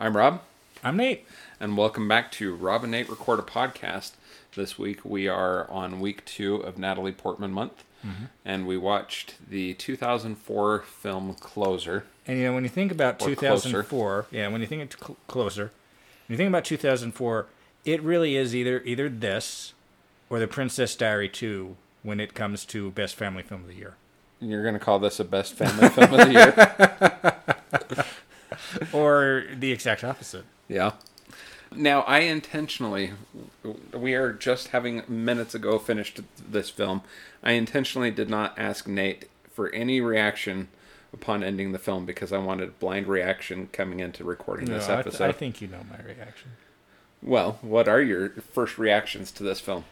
I'm Rob, I'm Nate. and welcome back to Rob and Nate Record a Podcast. This week we are on week two of Natalie Portman month, mm-hmm. and we watched the 2004 film Closer. And you know, when you think about Or 2004, yeah, when you think it's cl- closer, when you think about 2004, it really is either either this or The Princess Diary 2 when it comes to best family film of the year, And You're going to call this a best family film of the year? or the exact opposite. Yeah. Now, I intentionally, we are just having minutes ago finished this film. I intentionally did not ask Nate for any reaction upon ending the film because I wanted blind reaction coming into recording No, this I, th- episode. I think you know my reaction. well, what are your first reactions to this film?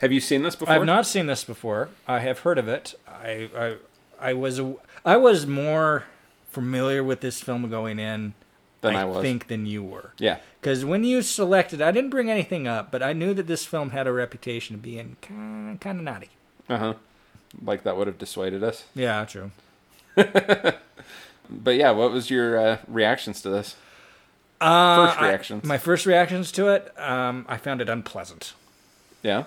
Have you seen this before? I've not seen this before. I have heard of it. I I, I was I was more familiar with this film going in Than I I think than you were. Yeah. Because when you selected, I didn't bring anything up, but I knew that this film had a reputation of being kind of, kind of naughty. Uh huh. Like that would have dissuaded us. Yeah, true. But yeah, what was your uh, reactions to this? Uh, First I- reactions. my first reactions to it, um, I found it unpleasant, Yeah.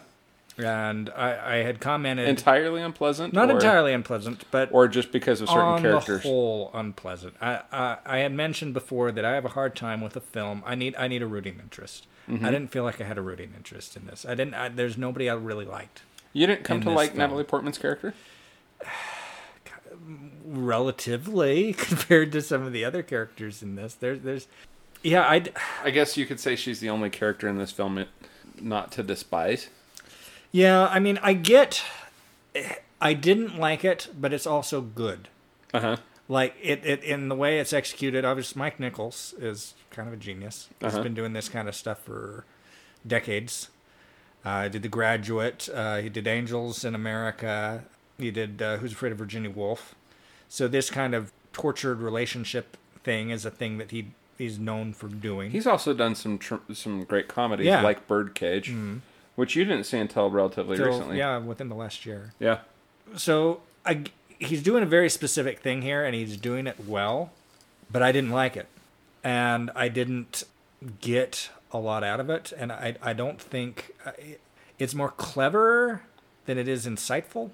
And I, I had commented Entirely unpleasant? not or, entirely unpleasant, but Or just because of certain on characters? the whole unpleasant. I, I I had mentioned before that I have a hard time with a film. I need I need a rooting interest. Mm-hmm. I didn't feel like I had a rooting interest in this. I didn't. I, there's nobody I really liked. You didn't come to like film. Natalie Portman's character? relatively compared to some of the other characters in this. There's, there's, yeah, I, I guess you could say she's the only character in this film it, not to despise. Yeah, I mean, I get, I didn't like it, but it's also good. Uh huh. Like it, it in the way it's executed. Obviously, Mike Nichols is kind of a genius. He's Uh-huh. been doing this kind of stuff for decades. Uh, he did The Graduate. Uh, he did Angels in America. He did uh, Who's Afraid of Virginia Woolf. So this kind of tortured relationship thing is a thing that he he's known for doing. He's also done some tr- some great comedies Yeah. Mm-hmm. like Birdcage, which you didn't see until relatively Till- recently. Yeah, within the last year. Yeah. So I, he's doing a very specific thing here, and he's doing it well. But I didn't like it, and I didn't get a lot out of it, and I I don't think uh, it's more clever than it is insightful.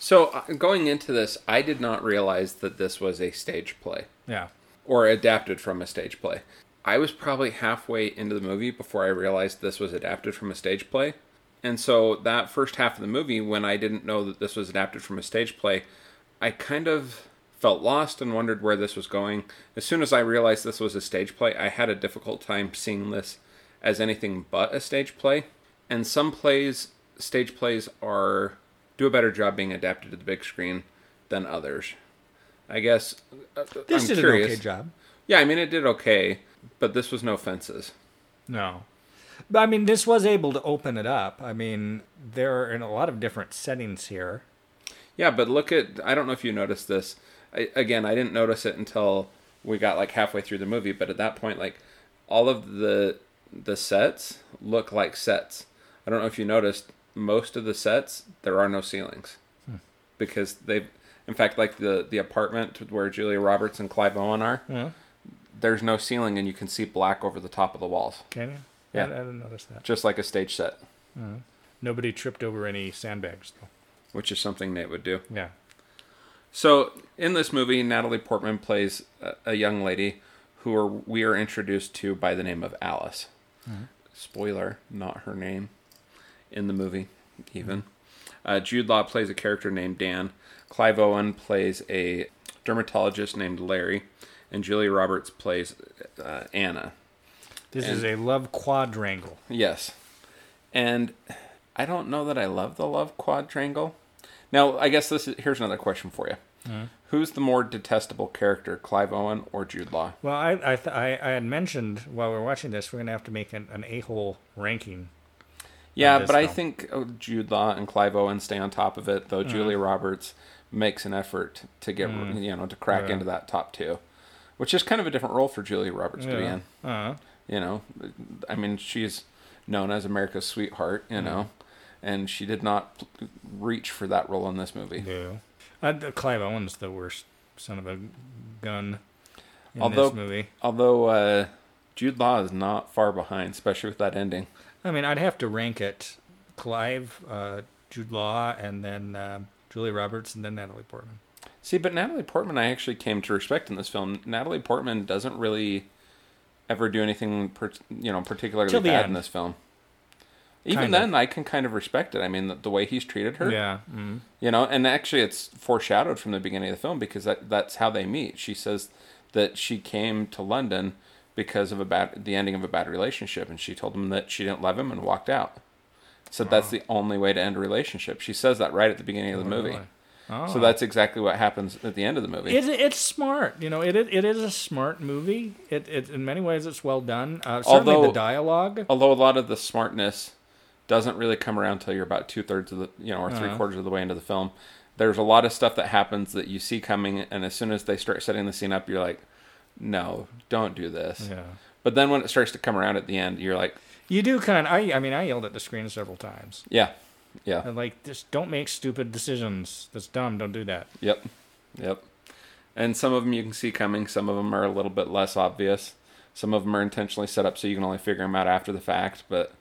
So uh, going into this, I did not realize that this was a stage play Yeah. or adapted from a stage play. I was probably halfway into the movie before I realized this was adapted from a stage play. And so that first half of the movie, when I didn't know that this was adapted from a stage play, I kind of felt lost and wondered where this was going. As soon as I realized this was a stage play, I had a difficult time seeing this as anything but a stage play. And some plays, stage plays, are do a better job being adapted to the big screen than others. I guess uh, This I'm did curious. an okay job. Yeah, I mean it did okay, but this was no fences. No. But I mean, this was able to open it up. I mean, there are in a lot of different settings here. Yeah, but look at I don't know if you noticed this. I, again, I didn't notice it until we got like halfway through the movie, but at that point like all of the the sets look like sets. I don't know if you noticed most of the sets there are no ceilings. Hmm. Because they've in fact like the the apartment where Julia Roberts and Clive Owen are, Yeah. There's no ceiling and you can see black over the top of the walls, Can you? Yeah. I, I didn't notice that. just like a stage set, Nobody tripped over any sandbags, though. which is something Nate would do. Yeah. So in this movie, Natalie Portman plays a, a young lady who are, we are introduced to by the name of Alice. Spoiler, not her name in the movie, even. Uh, Jude Law plays a character named Dan. Clive Owen plays a dermatologist named Larry, and Julia Roberts plays uh, Anna. This And- is a love quadrangle. Yes. And I don't know that I love the love quadrangle. Now, I guess this is, here's another question for you. Mm-hmm. Who's the more detestable character, Clive Owen or Jude Law? Well, I I, th- I I had mentioned while we are watching this, we're gonna have to make an, an a hole ranking. Yeah, but I think oh, Jude Law and Clive Owen stay on top of it, though mm-hmm. Julia Roberts makes an effort to get mm-hmm. you know to crack Yeah. into that top two, which is kind of a different role for Julia Roberts to be in. Uh, You know, I mean, she's known as America's sweetheart, you know, and she did not reach for that role in this movie. yeah. Uh, the- Clive Owen's the worst son of a gun in Although- this movie. Although uh, Jude Law is not far behind, especially with that ending. I mean, I'd have to rank it Clive, uh, Jude Law, and then um Julia Roberts, and then Natalie Portman. See, but Natalie Portman, I actually came to respect in this film. Natalie Portman doesn't really ever do anything, per, you know, particularly bad in this film. Even Kind of. then, I can kind of respect it. I mean, the, the way he's treated her, Yeah. Mm. you know, and actually, it's foreshadowed from the beginning of the film because that, that's how they meet. She says that she came to London because of a bad, the ending of a bad relationship, and she told him that she didn't love him and walked out. So that's the only way to end a relationship. She says that right at the beginning of the movie. really? Oh. So that's exactly what happens at the end of the movie. It, it's smart, you know. It, it it is a smart movie. It, it in many ways it's well done. Uh, certainly Although- the dialogue. although a lot of the smartness doesn't really come around till you're about two thirds of the you know or three Uh-huh. quarters of the way into the film there's a lot of stuff that happens that you see coming and as soon as they start setting the scene up you're like no don't do this Yeah. but then when it starts to come around at the end you're like You do kind. Of, I I mean, I yelled at the screen several times. yeah yeah I'm like, just don't make stupid decisions. That's dumb. Don't do that. yep yep and some of them you can see coming some of them are a little bit less obvious some of them are intentionally set up so you can only figure them out after the fact but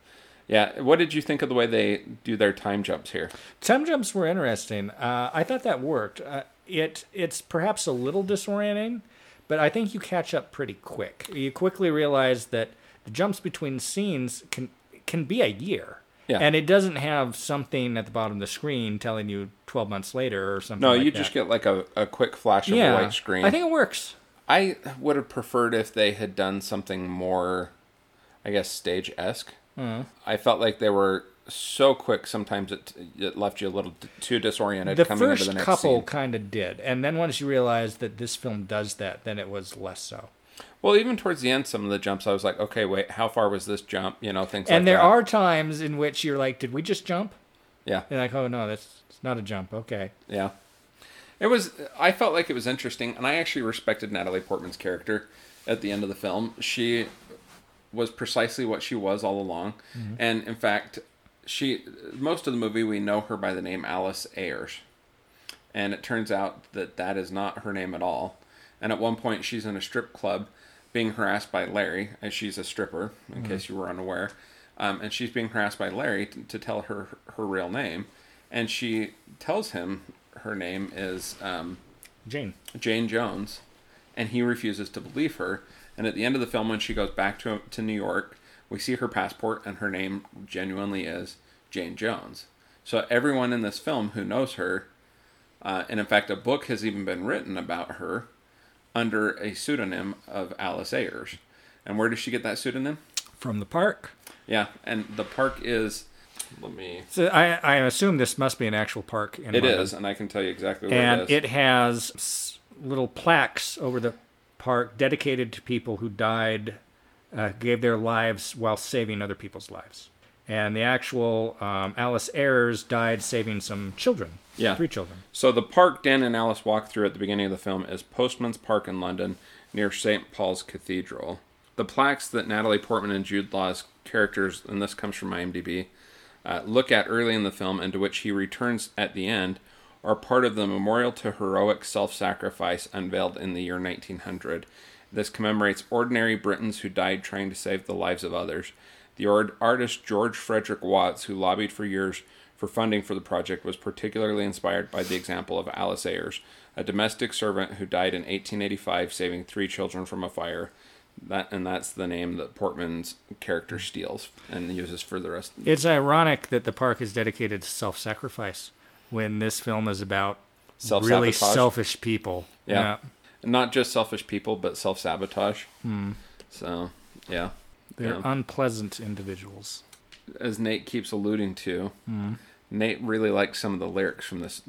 yeah what did you think of the way they do their time jumps here Time jumps were interesting. Uh, I thought that worked. Uh, it it's perhaps a little disorienting, but I think you catch up pretty quick. You quickly realize that the jumps between scenes can can be a year. Yeah. And it doesn't have something at the bottom of the screen telling you 12 months later or something no like you that. just get like a, a quick flash of a white screen I think it works. I would have preferred if they had done something more, I guess, stage esque. Mm-hmm. I felt like they were so quick. Sometimes it it left you a little d- too disoriented The coming first into the next couple kind of did. And then once you realize that this film does that, then it was less so. Well, even towards the end, some of the jumps, I was like, okay, wait, how far was this jump? You know, things like and there that. are times in which you're like, did we just jump? yeah, You're like, oh no, that's it's not a jump. Okay. yeah. It was. I felt like it was interesting, and I actually respected Natalie Portman's character at the end of the film. She was precisely what she was all along, mm-hmm. and in fact, she most of the movie we know her by the name Alice Ayers, and it turns out that that is not her name at all. And at one point, she's in a strip club, being harassed by Larry, as she's a stripper, in case you were unaware, um, and she's being harassed by Larry to, to tell her her real name, and she tells him her name is. Um, Jane. Jane Jones, and he refuses to believe her. And at the end of the film, when she goes back to to New York, we see her passport, and her name genuinely is Jane Jones. So everyone in this film who knows her, uh, and in fact, a book has even been written about her under a pseudonym of Alice Ayers. And where does she get that pseudonym? From the park. Yeah, and the park is. Let me. So I, I assume this must be an actual park in It London. is, and I can tell you exactly where And it is. it has little plaques over the park dedicated to people who died, uh, gave their lives while saving other people's lives. And the actual um, Alice Ayers died saving some children. Yeah. Three children. So the park Dan and Alice walk through at the beginning of the film is Postman's Park in London, near St. Paul's Cathedral. The plaques that Natalie Portman and Jude Law's characters, and this comes from IMDb, uh, look at early in the film and to which he returns at the end, are part of the memorial to heroic self-sacrifice unveiled in the year 1900. This commemorates ordinary Britons who died trying to save the lives of others. The art- artist George Frederick Watts, who lobbied for years for funding for the project, was particularly inspired by the example of Alice Ayers, a domestic servant who died in 1885 saving three children from a fire. That and that's the name that Portman's character steals and uses for the rest. It's ironic that the park is dedicated to self sacrifice when this film is about really selfish people. Yeah. Not just selfish people, but self sabotage. Hmm. So, yeah. They're Yeah. unpleasant individuals. As Nate keeps alluding to, Hmm. Nate really likes some of the lyrics from this,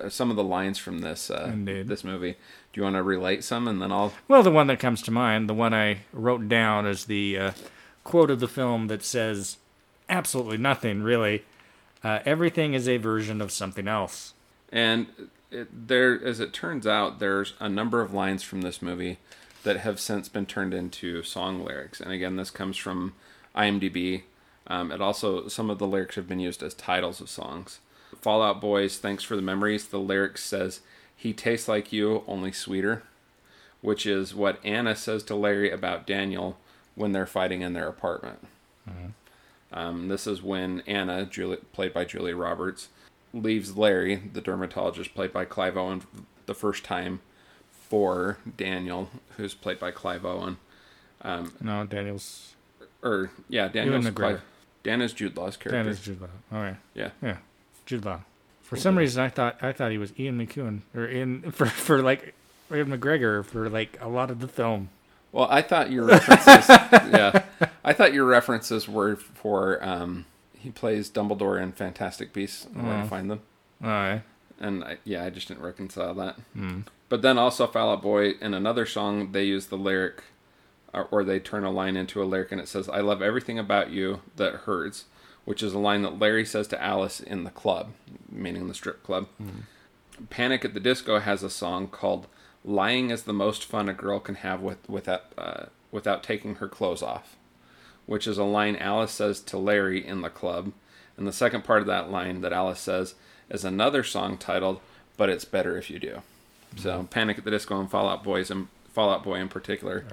uh, some of the lines from this uh, this movie. Do you want to relate some, and then I'll Well, the one that comes to mind, the one I wrote down, is the uh, quote of the film that says absolutely nothing, really. Uh, everything is a version of something else. And it, there, as it turns out, there's a number of lines from this movie that have since been turned into song lyrics. And again, this comes from IMDb. Um, it also some of the lyrics have been used as titles of songs. Fall Out Boys, thanks for the memories. The lyrics says, "He tastes like you, only sweeter," which is what Anna says to Larry about Daniel when they're fighting in their apartment. Um, this is when Anna, Julie, played by Julia Roberts, leaves Larry, the dermatologist, played by Clive Owen, the first time for Daniel, who's played by Clive Owen. Um, no, Daniel's. Or yeah, Daniel's. Clive. Dan is Jude Law's character. Daniel's Jude Law. All right. Yeah. Yeah, Jude Law. For some reason, I thought I thought he was Ian McEwen or in for for like Ewan McGregor for like a lot of the film. Well, I thought your references. yeah, I thought your references were for. Um, he plays Dumbledore in Fantastic Beasts. and Where to uh-huh. find them? All right. And I, yeah, I just didn't reconcile that. Hmm. But then also Fall Out Boy in another song, they use the lyric, or, or they turn a line into a lyric, and it says, "I love everything about you that hurts," which is a line that Larry says to Alice in the club, meaning the strip club. Panic at the Disco has a song called "Lying is the most fun a girl can have with without uh, without taking her clothes off," which is a line Alice says to Larry in the club. And the second part of that line that Alice says is another song titled "But It's Better If You Do." So Panic at the Disco and Fall Out Boys and Fall Out Boy in particular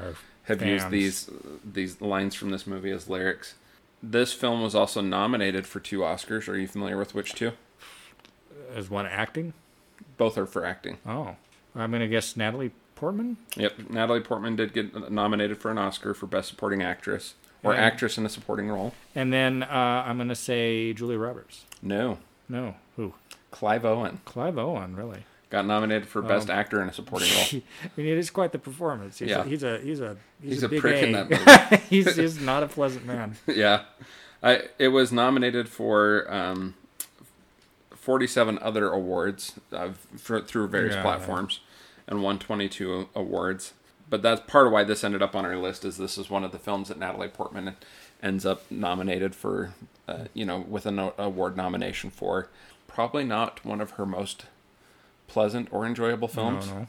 have used these these lines from this movie as lyrics. This film was also nominated for two Oscars. Are you familiar with which two? As one acting. Both are for acting. Oh, I'm gonna guess Natalie Portman. Yep, Natalie Portman did get nominated for an Oscar for Best Supporting Actress or actress in a supporting role. And then uh, I'm gonna say Julia Roberts. No, No, who? Clive Owen Clive Owen, really. Got nominated for Best Um, Actor in a supporting role. I mean, it is quite the performance. He's Yeah. a, he's a he's a he's, He's a, a big prick in that movie. he's just not a pleasant man. yeah, I, it was nominated for um, 47 other awards uh, for, through various Yeah. platforms and won 22 awards. But that's part of why this ended up on our list. Is this is one of the films that Natalie Portman ends up nominated for, uh, you know, with an award nomination for. Probably not one of her most pleasant or enjoyable films. No, no.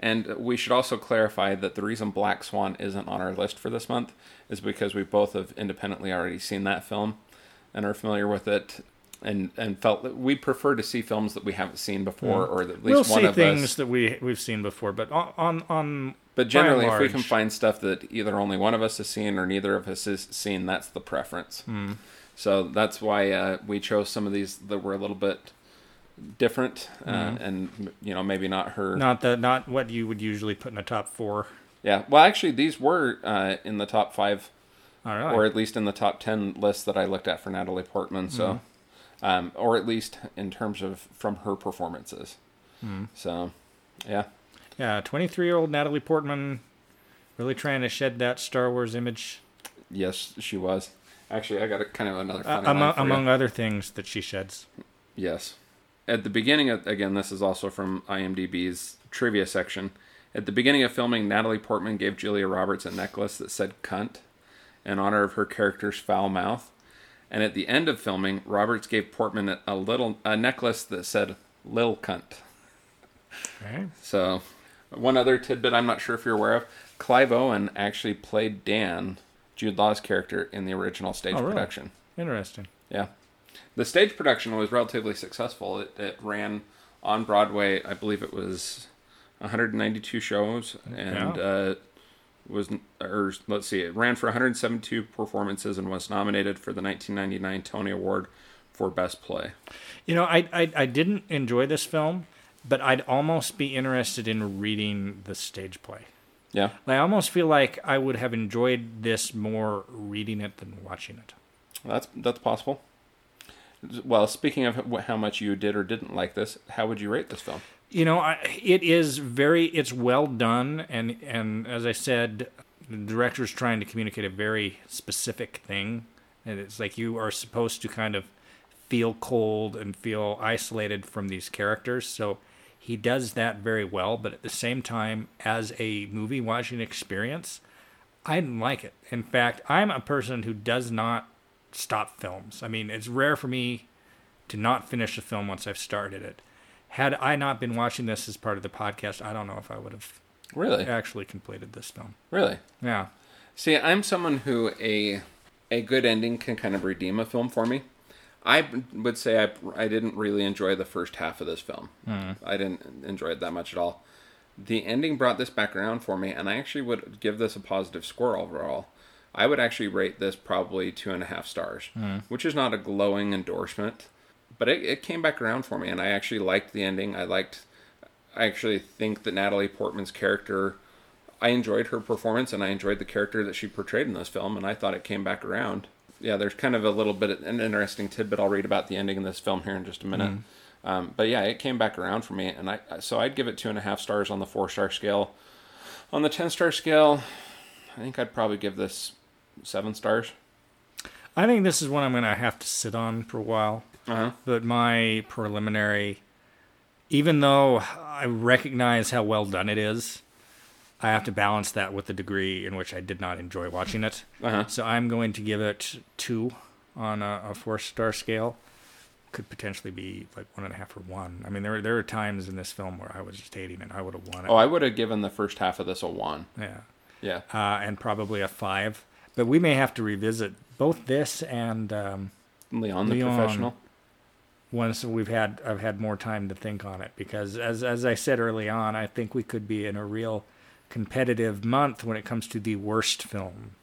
And we should also clarify that the reason Black Swan isn't on our list for this month is because we both have independently already seen that film and are familiar with it and and felt that we prefer to see films that we haven't seen before or at least We'll one see of things us that we we've seen before, but on on, on but generally and if we can find stuff that either only one of us has seen or neither of us has seen that's the preference Hmm. so that's why uh, we chose some of these that were a little bit different uh, and you know maybe not her not the not what you would usually put in a top four. yeah well actually these were uh, in the top five All right. or at least in the top 10 list that I looked at for Natalie Portman. So, Mm-hmm. um, or at least in terms of from her performances. Mm-hmm. So, yeah. yeah, 23 year old Natalie Portman, really trying to shed that Star Wars image, Yes, she was. Actually, I got a, kind of another uh, among among other things that she sheds. Yes. At the beginning of, again, this is also from IMDb's trivia section. At the beginning of filming, Natalie Portman gave Julia Roberts a necklace that said cunt in honor of her character's foul mouth. And at the end of filming, Roberts gave Portman a, a little a necklace that said Lil cunt. Okay. So, one other tidbit I'm not sure if you're aware of Clive Owen actually played Dan, Jude Law's character, in the original stage Oh, really? production. Interesting. Yeah. The stage production was relatively successful. It, it ran on Broadway, I believe it was 192 shows, and Yeah. uh, was, or let's see, it ran for 172 performances and was nominated for the 1999 Tony Award for Best Play. You know, I, I I didn't enjoy this film, but I'd almost be interested in reading the stage play. Yeah. I almost feel like I would have enjoyed this more reading it than watching it. That's that's possible. Well, speaking of how much you did or didn't like this, how would you rate this film? You know, I, it is very it's well done, and and as I said, the director's trying to communicate a very specific thing, and it's like you are supposed to kind of feel cold and feel isolated from these characters. So he does that very well, but at the same time, as a movie watching experience, I didn't like it. In fact, I'm a person who does not stop films. I mean, it's rare for me to not finish a film once I've started it. Had I not been watching this as part of the podcast, I don't know if I would have Really, actually completed this film. really. Yeah. See, I'm someone who a a good ending can kind of redeem a film for me. I would say I, I didn't really enjoy the first half of this film. Hmm. I didn't enjoy it that much at all. The ending brought this back around for me, and I actually would give this a positive score overall. I would actually rate this probably two and a half stars, which is not a glowing endorsement, but it, it came back around for me, and I actually liked the ending. I liked, I actually think that Natalie Portman's character, I enjoyed her performance, and I enjoyed the character that she portrayed in this film, and I thought it came back around. Yeah, there's kind of a little bit of an interesting tidbit I'll read about the ending of this film here in just a minute. Um, but yeah, it came back around for me, and I so I'd give it two and a half stars on the four star scale. On the ten star scale, I think I'd probably give this seven stars. I think this is one I'm going to have to sit on for a while. Uh huh. But my preliminary, even though I recognize how well done it is, I have to balance that with the degree in which I did not enjoy watching it. Uh huh. So I'm going to give it two on a, a four star scale. Could potentially be like one and a half or one. I mean, there there are times in this film where I was just hating it. I would have won it. Oh, I would have given the first half of this a one. yeah, Yeah. uh, and probably a five. But we may have to revisit both this and um, Leon the Leon. professional. once we've had I've had more time to think on it because as as I said early on, I think we could be in a real competitive month when it comes to the worst film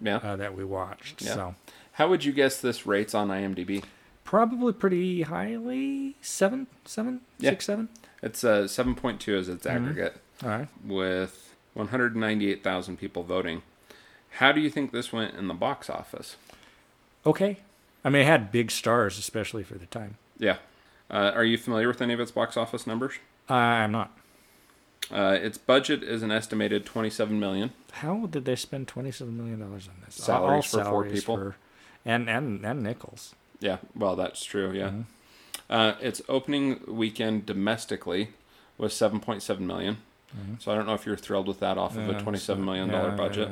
Yeah. uh, that we watched. Yeah. So How would you guess this rates on IMDb? probably pretty highly seven, seven, Yeah. six, seven. It's uh, 7.2 as its aggregate, All right. with 198,000 people voting. How do you think this went in the box office? Okay. I mean, it had big stars, especially for the time. Yeah. Uh, are you familiar with any of its box office numbers? I'm not. Uh, its budget is an estimated 27 million. How did they spend twenty-seven million dollars on this? Salaries for four people. for- and and and Nichols. Yeah, well, that's true. Yeah. Mm-hmm. Uh, its opening weekend domestically was 7.7 million. So I don't know if you're thrilled with that off of a Mm-hmm. Yeah, 27 so- million dollar budget.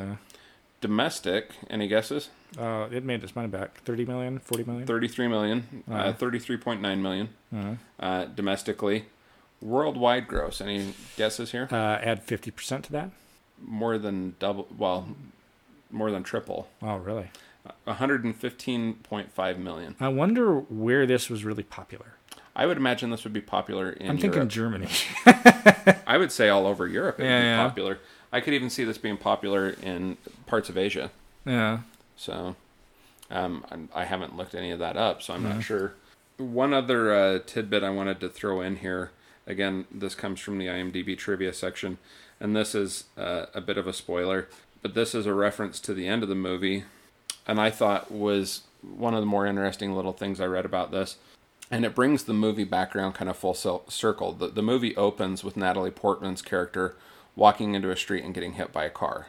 Yeah, Domestic, any guesses? Uh, it made its money back. 30 million, 40 million. 33 million, uh, Uh-huh. 33.9 million Uh, uh, domestically. Worldwide gross, any guesses here? uh, add 50% to that. More than double, well, more than triple. Oh, really? 115.5 million. I wonder where this was really popular. I would imagine this would be popular in I'm thinking Europe. Germany. I would say all over Europe it would be yeah. popular. I could even see this being popular in parts of Asia. yeah. So um, I'm- I haven't looked any of that up, so I'm Mm-hmm. not sure. One other uh, tidbit I wanted to throw in here. Again, this comes from the IMDb trivia section, and this is uh, a bit of a spoiler, but this is a reference to the end of the movie, and I thought was one of the more interesting little things I read about this. And it brings the movie background kind of full circle. The, the movie opens with Natalie Portman's character walking into a street and getting hit by a car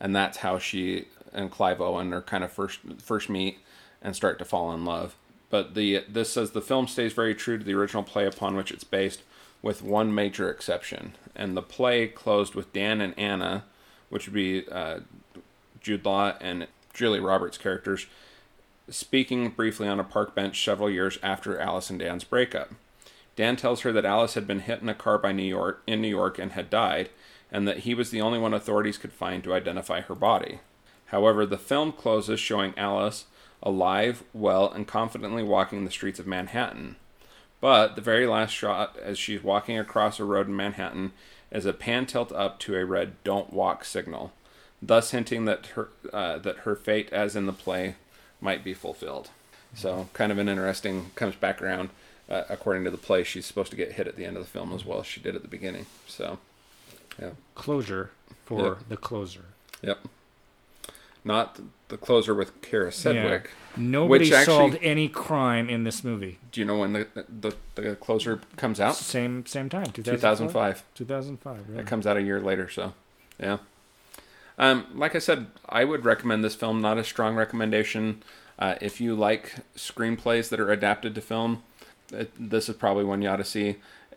and that's how she and Clive Owen are kind of first first meet and start to fall in love. But the this says the film stays very true to the original play upon which it's based, with one major exception. And the play closed with Dan and Anna, which would be uh, Jude Law and Julie Roberts' characters, speaking briefly on a park bench several years after Alice and Dan's breakup. Dan tells her that Alice had been hit in a car by New York in New York and had died, and that he was the only one authorities could find to identify her body. However, the film closes showing Alice alive, well, and confidently walking the streets of Manhattan. But the very last shot, as she's walking across a road in Manhattan, is a pan tilt up to a red "Don't Walk" signal, thus hinting that her uh, that her fate, as in the play, might be fulfilled. So, kind of an interesting comes back around. Uh, according to the play, she's supposed to get hit at the end of the film as well as she did at the beginning. So, yeah, Closure for Yep. the closer. yep. Not the closer with Kyra Sedgwick. Nobody Which actually- solved any crime in this movie. Do you know when the the, the closer comes out? Same same time. 2005. 2005. Yeah. It comes out a year later, so yeah. Um, like I said, I would recommend this film. Not a strong recommendation. Uh, if you like screenplays that are adapted to film, it, this is probably one you ought to see.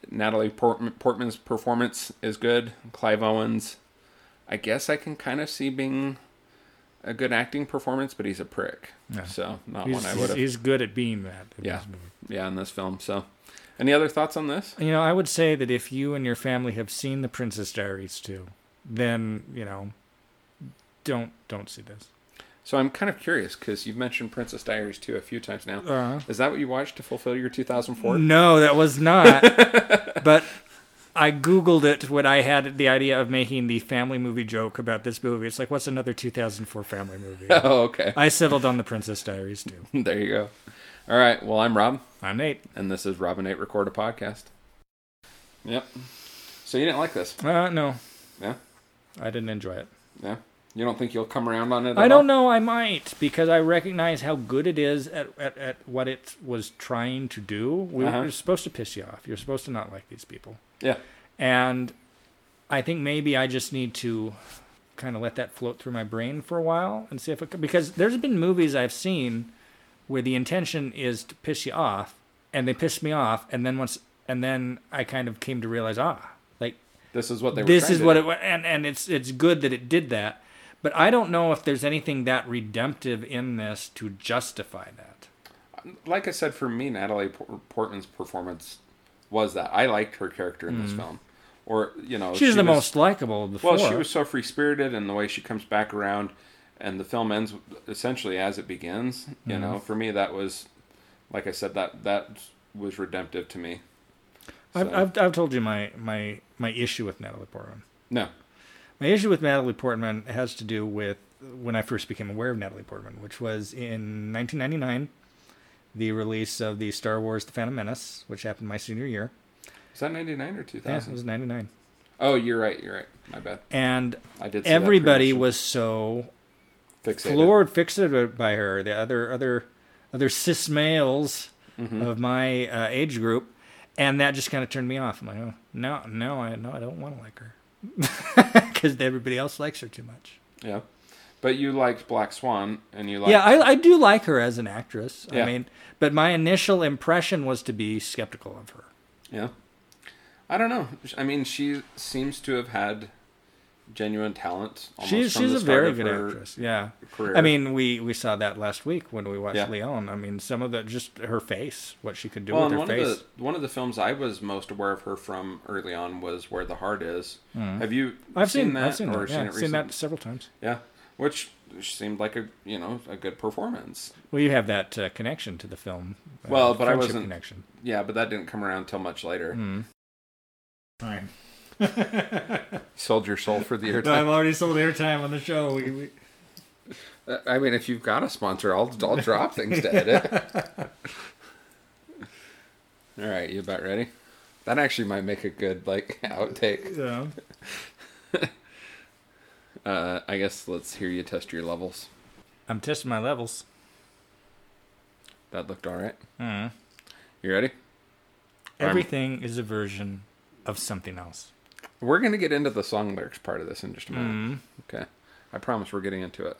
Natalie Port- Portman's performance is good. Clive Owens, I guess I can kind of see being a good acting performance, but he's a prick. Yeah. So not He's, one I would have. he's good at being that. in Yeah. Yeah, in this film. So, any other thoughts on this? You know, I would say that if you and your family have seen The Princess Diaries too, then you know, don't don't see this. So I'm kind of curious because you've mentioned Princess Diaries 2 a few times now. Uh, Is that what you watched to fulfill your 2004? no, that was not. but I googled it when I had the idea of making the family movie joke about this movie. It's like, what's another 2004 family movie? Oh, okay. I settled on The Princess Diaries too. there you go. All right. Well, I'm Rob, I'm Nate. and this is Rob and Nate Record a Podcast. Yep. So you didn't like this? Uh, no, Yeah. I didn't enjoy it. Yeah. You don't think you'll come around on it? At I don't know. I might because I recognize how good it is at, at, at what it was trying to do. We Uh-huh. We're supposed to piss you off. You're supposed to not like these people. Yeah. And I think maybe I just need to kind of let that float through my brain for a while and see if it could, because there's been movies I've seen where the intention is to piss you off and they pissed me off and then once and then I kind of came to realize ah like This is what they were. this is what do. it and and it's it's good that it did that but I don't know if there's anything that redemptive in this to justify that. like I said, for me, Natalie Portman's performance was that I liked her character in this film, or you know, Mm. She's she the was- most likable of the Well, four. she was so free spirited, and the way she comes back around, and the film ends essentially as it begins. You Mm-hmm. know, for me, that was, like I said, that that was redemptive to me. I've, I've I've told you my my my issue with Natalie Portman. No, My issue with Natalie Portman has to do with when I first became aware of Natalie Portman, which was in 1999, the release of the Star Wars: The Phantom Menace, which happened my senior year. Was that ninety nine or two Yeah, it was 99. Oh, you're right. You're right. My bad. And I did. everybody was so fixated. floored, fixated by her. The other other other cis males Mm-hmm. of my uh, age group, and that just kind of turned me off. I'm like, oh, no, no, I no, I don't want to like her because everybody else likes her too much. Yeah, but you liked Black Swan, and you liked. yeah, I, I do like her as an actress. Yeah. I mean, but my initial impression was to be skeptical of her. Yeah. I don't know. I mean, she seems to have had genuine talent. Almost She's from she's the a very good actress. Yeah. Career. I mean, we we saw that last week when we watched Yeah. Leon. I mean, some of the just her face, what she could do well, with her one face. of the one of the films I was most aware of her from early on was Where the Heart Is. Have you. I've seen, that I've seen or that. seen Yeah, it seen recently? that several times. Yeah, which seemed like a you know a good performance. Well, you have that uh, connection to the film. uh, Well, but I wasn't- connection. Yeah, but that didn't come around until much later. Mm. Fine. Sold your soul for the No, I've already sold airtime on the show. We, we, Uh, I mean, if you've got a sponsor, I'll I'll drop things to edit. All right, you about ready? That actually might make a good like outtake. yeah. Uh, I guess let's hear you test your levels. I'm testing my levels. That looked all right. Mm. You ready? I'm- Everything is a version of something else. We're gonna get into the song lyrics part of this in just a moment. Mm. Okay. I promise we're getting into it.